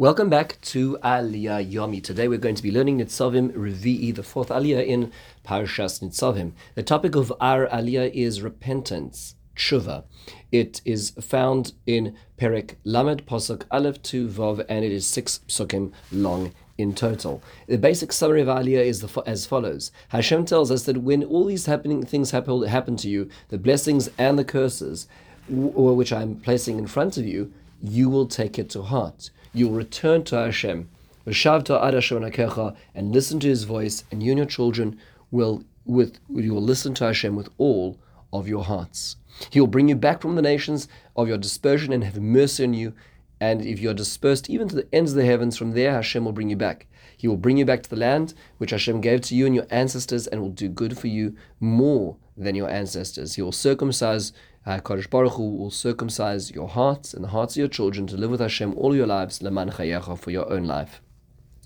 Welcome back to Aliyah Yomi. Today we're going to be learning Nitzavim Revi'i, the fourth Aliyah in Parashas Nitzavim. The topic of our Aliyah is repentance, tshuva. It is found in Perek Lamed Posuk Aleph to Vav, and it is six psukim long in total. The basic summary of Aliyah is the, as follows: Hashem tells us that when all these happening things happen, happen to you, the blessings and the curses, which I'm placing in front of you, you will take it to heart you will return to Hashem, and listen to His voice, and you and your children will with you will listen to Hashem with all of your hearts. He will bring you back from the nations of your dispersion and have mercy on you. And if you are dispersed even to the ends of the heavens, from there Hashem will bring you back. He will bring you back to the land which Hashem gave to you and your ancestors, and will do good for you more than your ancestors. He will circumcise uh, Kadosh Baruch Hu will circumcise your hearts and the hearts of your children to live with Hashem all your lives, leman chayecha, for your own life.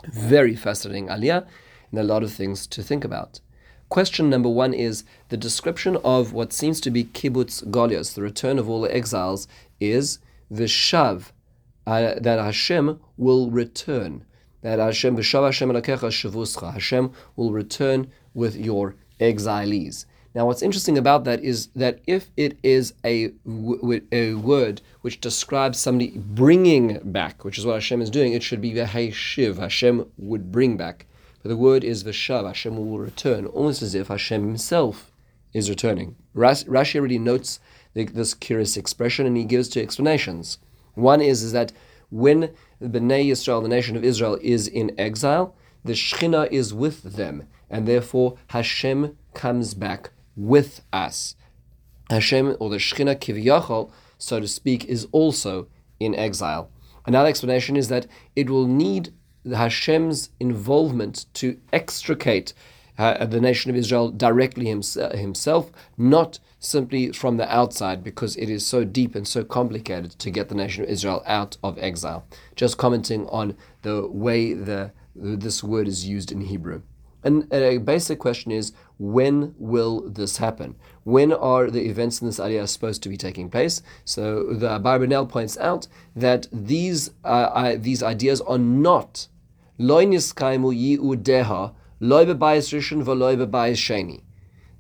Very fascinating aliyah, and a lot of things to think about. Question number one is the description of what seems to be kibbutz golios, the return of all the exiles, is vishav, uh, that Hashem will return. That Hashem Hashem. Hashem will return with your exilees. Now, what's interesting about that is that if it is a, a word which describes somebody bringing back, which is what Hashem is doing, it should be v'heshiv. Hashem would bring back. But the word is v'shav. Hashem will return, almost as if Hashem himself is returning. Rashi already notes this curious expression and he gives two explanations. One is, is that when the Bnei the nation of Israel, is in exile, the Shekhinah is with them, and therefore Hashem comes back with us. Hashem, or the Shechina Kiviyachol, so to speak, is also in exile. Another explanation is that it will need Hashem's involvement to extricate uh, the nation of Israel directly himself, not simply from the outside, because it is so deep and so complicated to get the nation of Israel out of exile. Just commenting on the way the this word is used in Hebrew. And a basic question is when will this happen? When are the events in this aliyah supposed to be taking place? So the Barbanel points out that these uh, uh, these ideas are not.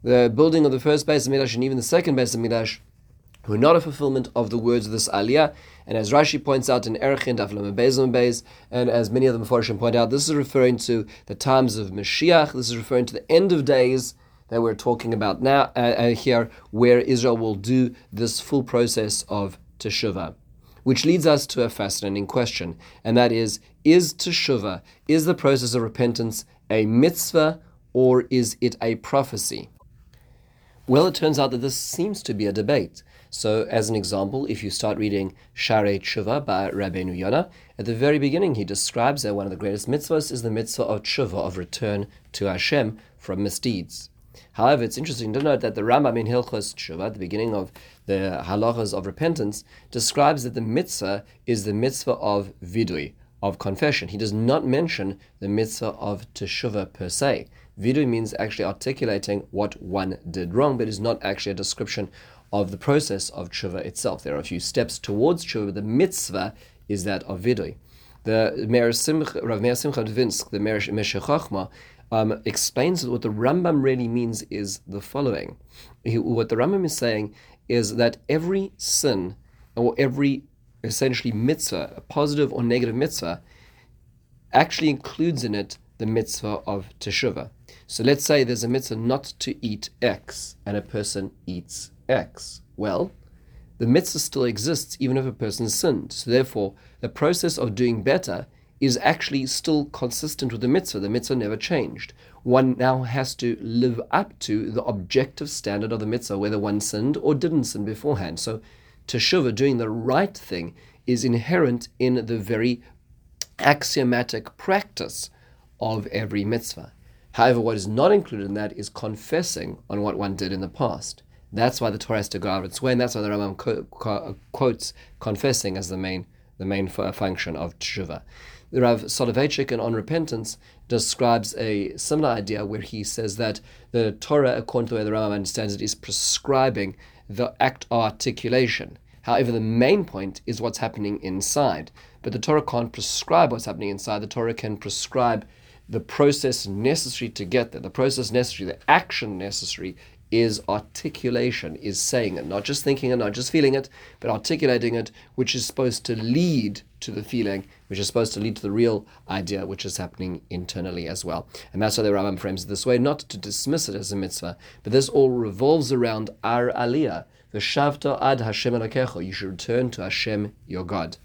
The building of the first Beis HaMikdash and even the second Beis HaMikdash were not a fulfillment of the words of this aliyah. And as Rashi points out in Erchin, Daflam Beis, and as many of the Mepharshim point out, this is referring to the times of Mashiach. This is referring to the end of days that we're talking about now uh, uh, here, where Israel will do this full process of teshuvah. Which leads us to a fascinating question, and that is: Is teshuvah, is the process of repentance a mitzvah or is it a prophecy? Well, it turns out that this seems to be a debate. So, as an example, if you start reading Sharei Tshuva by Rabbeinu Yonah, at the very beginning he describes that one of the greatest mitzvahs is the mitzvah of tshuva, of return to Hashem from misdeeds. However, it's interesting to note that the Rambam in Hilchos Tshuva, at the beginning of the halachas of repentance, describes that the mitzvah is the mitzvah of vidui, of confession. He does not mention the mitzvah of teshuva per se. Vidui means actually articulating what one did wrong, but is not actually a description of the process of tshuva itself. There are a few steps towards tshuva, but the mitzvah is that of vidui. The Meir Simcha, Rav Meir Simcha Dvinsk, the Meir Chachma, um, explains that what the Rambam really means is the following. He, what the Rambam is saying is that every sin, or every essentially mitzvah, a positive or negative mitzvah, actually includes in it the mitzvah of teshuvah. So let's say there's a mitzvah not to eat X, and a person eats X. Well, the mitzvah still exists even if a person sinned. So therefore, the process of doing better is actually still consistent with the mitzvah. The mitzvah never changed. One now has to live up to the objective standard of the mitzvah, whether one sinned or didn't sin beforehand. So, teshuvah, doing the right thing, is inherent in the very axiomatic practice of every mitzvah. However, what is not included in that is confessing on what one did in the past. That's why the Torah has to go out its way, and that's why the Rambam co- co- quotes confessing as the main the main function of tshuva. The Rav Soloveitchik in On Repentance describes a similar idea where he says that the Torah, according to the way the Rambam understands it, is prescribing the act articulation. However, the main point is what's happening inside. But the Torah can't prescribe what's happening inside. The Torah can prescribe the process necessary to get there, the process necessary, the action necessary is articulation, is saying it, not just thinking it, not just feeling it, but articulating it, which is supposed to lead to the feeling, which is supposed to lead to the real idea, which is happening internally as well. And that's why the Rambam frames it this way, not to dismiss it as a mitzvah, but this all revolves around our aliyah, the shavta ad Hashem alakecho. You should return to Hashem, your God.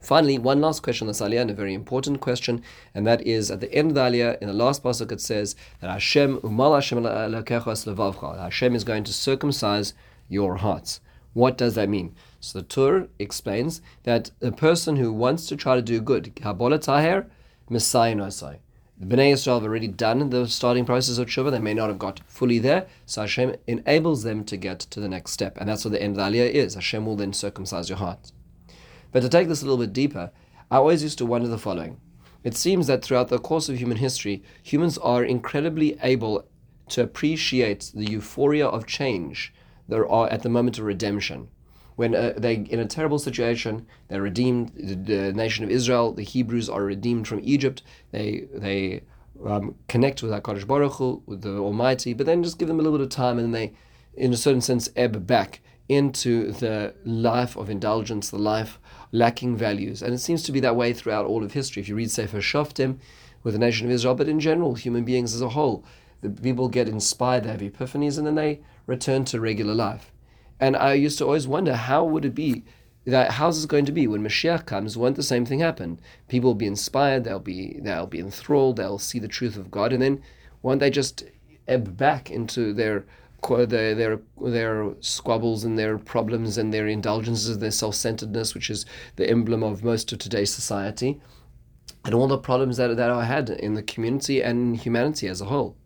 Finally, one last question on this aliyah, and a very important question, and that is at the end of the aliyah, in the last pasuk, it says that Hashem umal Hashem Hashem is going to circumcise your hearts. What does that mean? So the Tur explains that a person who wants to try to do good, Kabbalah Taher, Messiah The Bnei Israel have already done the starting process of tshuva. They may not have got fully there. So Hashem enables them to get to the next step. And that's what the end of the aliyah is. Hashem will then circumcise your heart. But to take this a little bit deeper, I always used to wonder the following. It seems that throughout the course of human history, humans are incredibly able to appreciate the euphoria of change there are at the moment of redemption. When uh, they in a terrible situation, they're redeemed. The, the, nation of Israel, the Hebrews are redeemed from Egypt. They they um, connect with Hakadosh Baruch Hu, with the Almighty, but then just give them a little bit of time, and they, in a certain sense, ebb back into the life of indulgence, the life lacking values. And it seems to be that way throughout all of history. If you read Sefer Shoftim with the nation of Israel, but in general, human beings as a whole, the people get inspired, they have epiphanies, and then they return to regular life. And I used to always wonder how would it be that how's this going to be when Mashiach comes? Won't the same thing happen? People will be inspired, they'll be they'll be enthralled, they'll see the truth of God, and then won't they just ebb back into their their their their squabbles and their problems and their indulgences, their self-centeredness, which is the emblem of most of today's society, and all the problems that that are had in the community and humanity as a whole.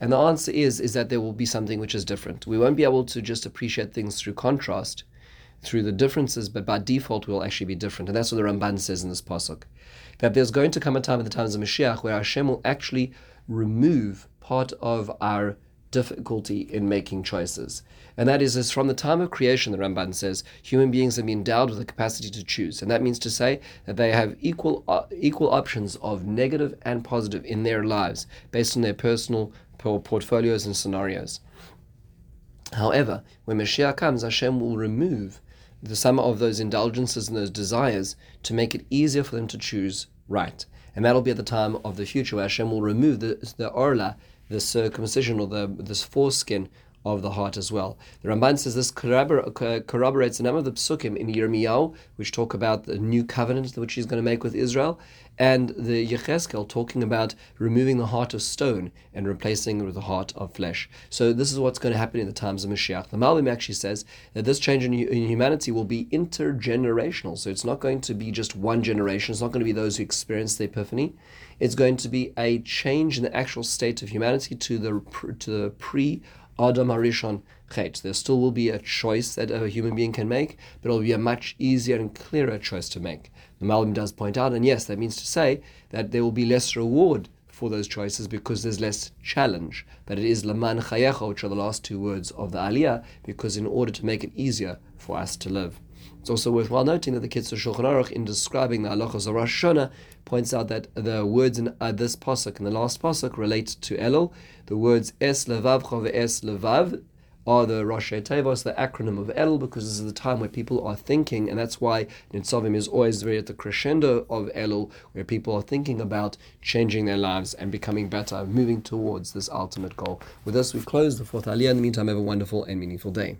And the answer is is that there will be something which is different. We won't be able to just appreciate things through contrast, through the differences, but by default we will actually be different. And that's what the Ramban says in this pasuk. That there's going to come a time in the times of Mashiach where Hashem will actually remove part of our difficulty in making choices. And that is, is from the time of creation, the Ramban says, human beings have been endowed with the capacity to choose. And that means to say that they have equal, uh, equal options of negative and positive in their lives based on their personal portfolios and scenarios. However, when Mashiach comes, Hashem will remove the, some of those indulgences and those desires to make it easier for them to choose right. And that'll be at the time of the future where Hashem will remove the, the orla the uh, circumcision or the this foreskin of the heart as well. The Ramban says this uh, corroborates a number of the psukim in Yirmiyahu, which talk about the new covenant which he's going to make with Israel, and the Yechezkel talking about removing the heart of stone and replacing it with the heart of flesh. So this is what's going to happen in the times of Mashiach. The Malbim actually says that this change in, in humanity will be intergenerational. So it's not going to be just one generation. It's not going to be those who experience the epiphany. It's going to be a change in the actual state of humanity to the to the pre Adam Harishon Chet. There still will be a choice that a human being can make, but it'll be a much easier and clearer choice to make. The Malbim does point out, and yes, that means to say that there will be less reward for those choices because there's less challenge. But it is Laman Chayecha, which are the last two words of the Aliyah, because in order to make it easier for us to live. It's also worthwhile noting that the Kitzur Shulchan Aruch, in describing the halachas of Rosh Hashanah, points out that the words in uh, this pasuk and the last pasuk relate to Elul. The words Es Levavcha Es Levav are the Rosh Tevos, the acronym of Elul, because this is the time where people are thinking, and that's why Nitzavim is always very at the crescendo of Elul, where people are thinking about changing their lives and becoming better, moving towards this ultimate goal. With this, we close the fourth Aliyah. In the meantime, have a wonderful and meaningful day.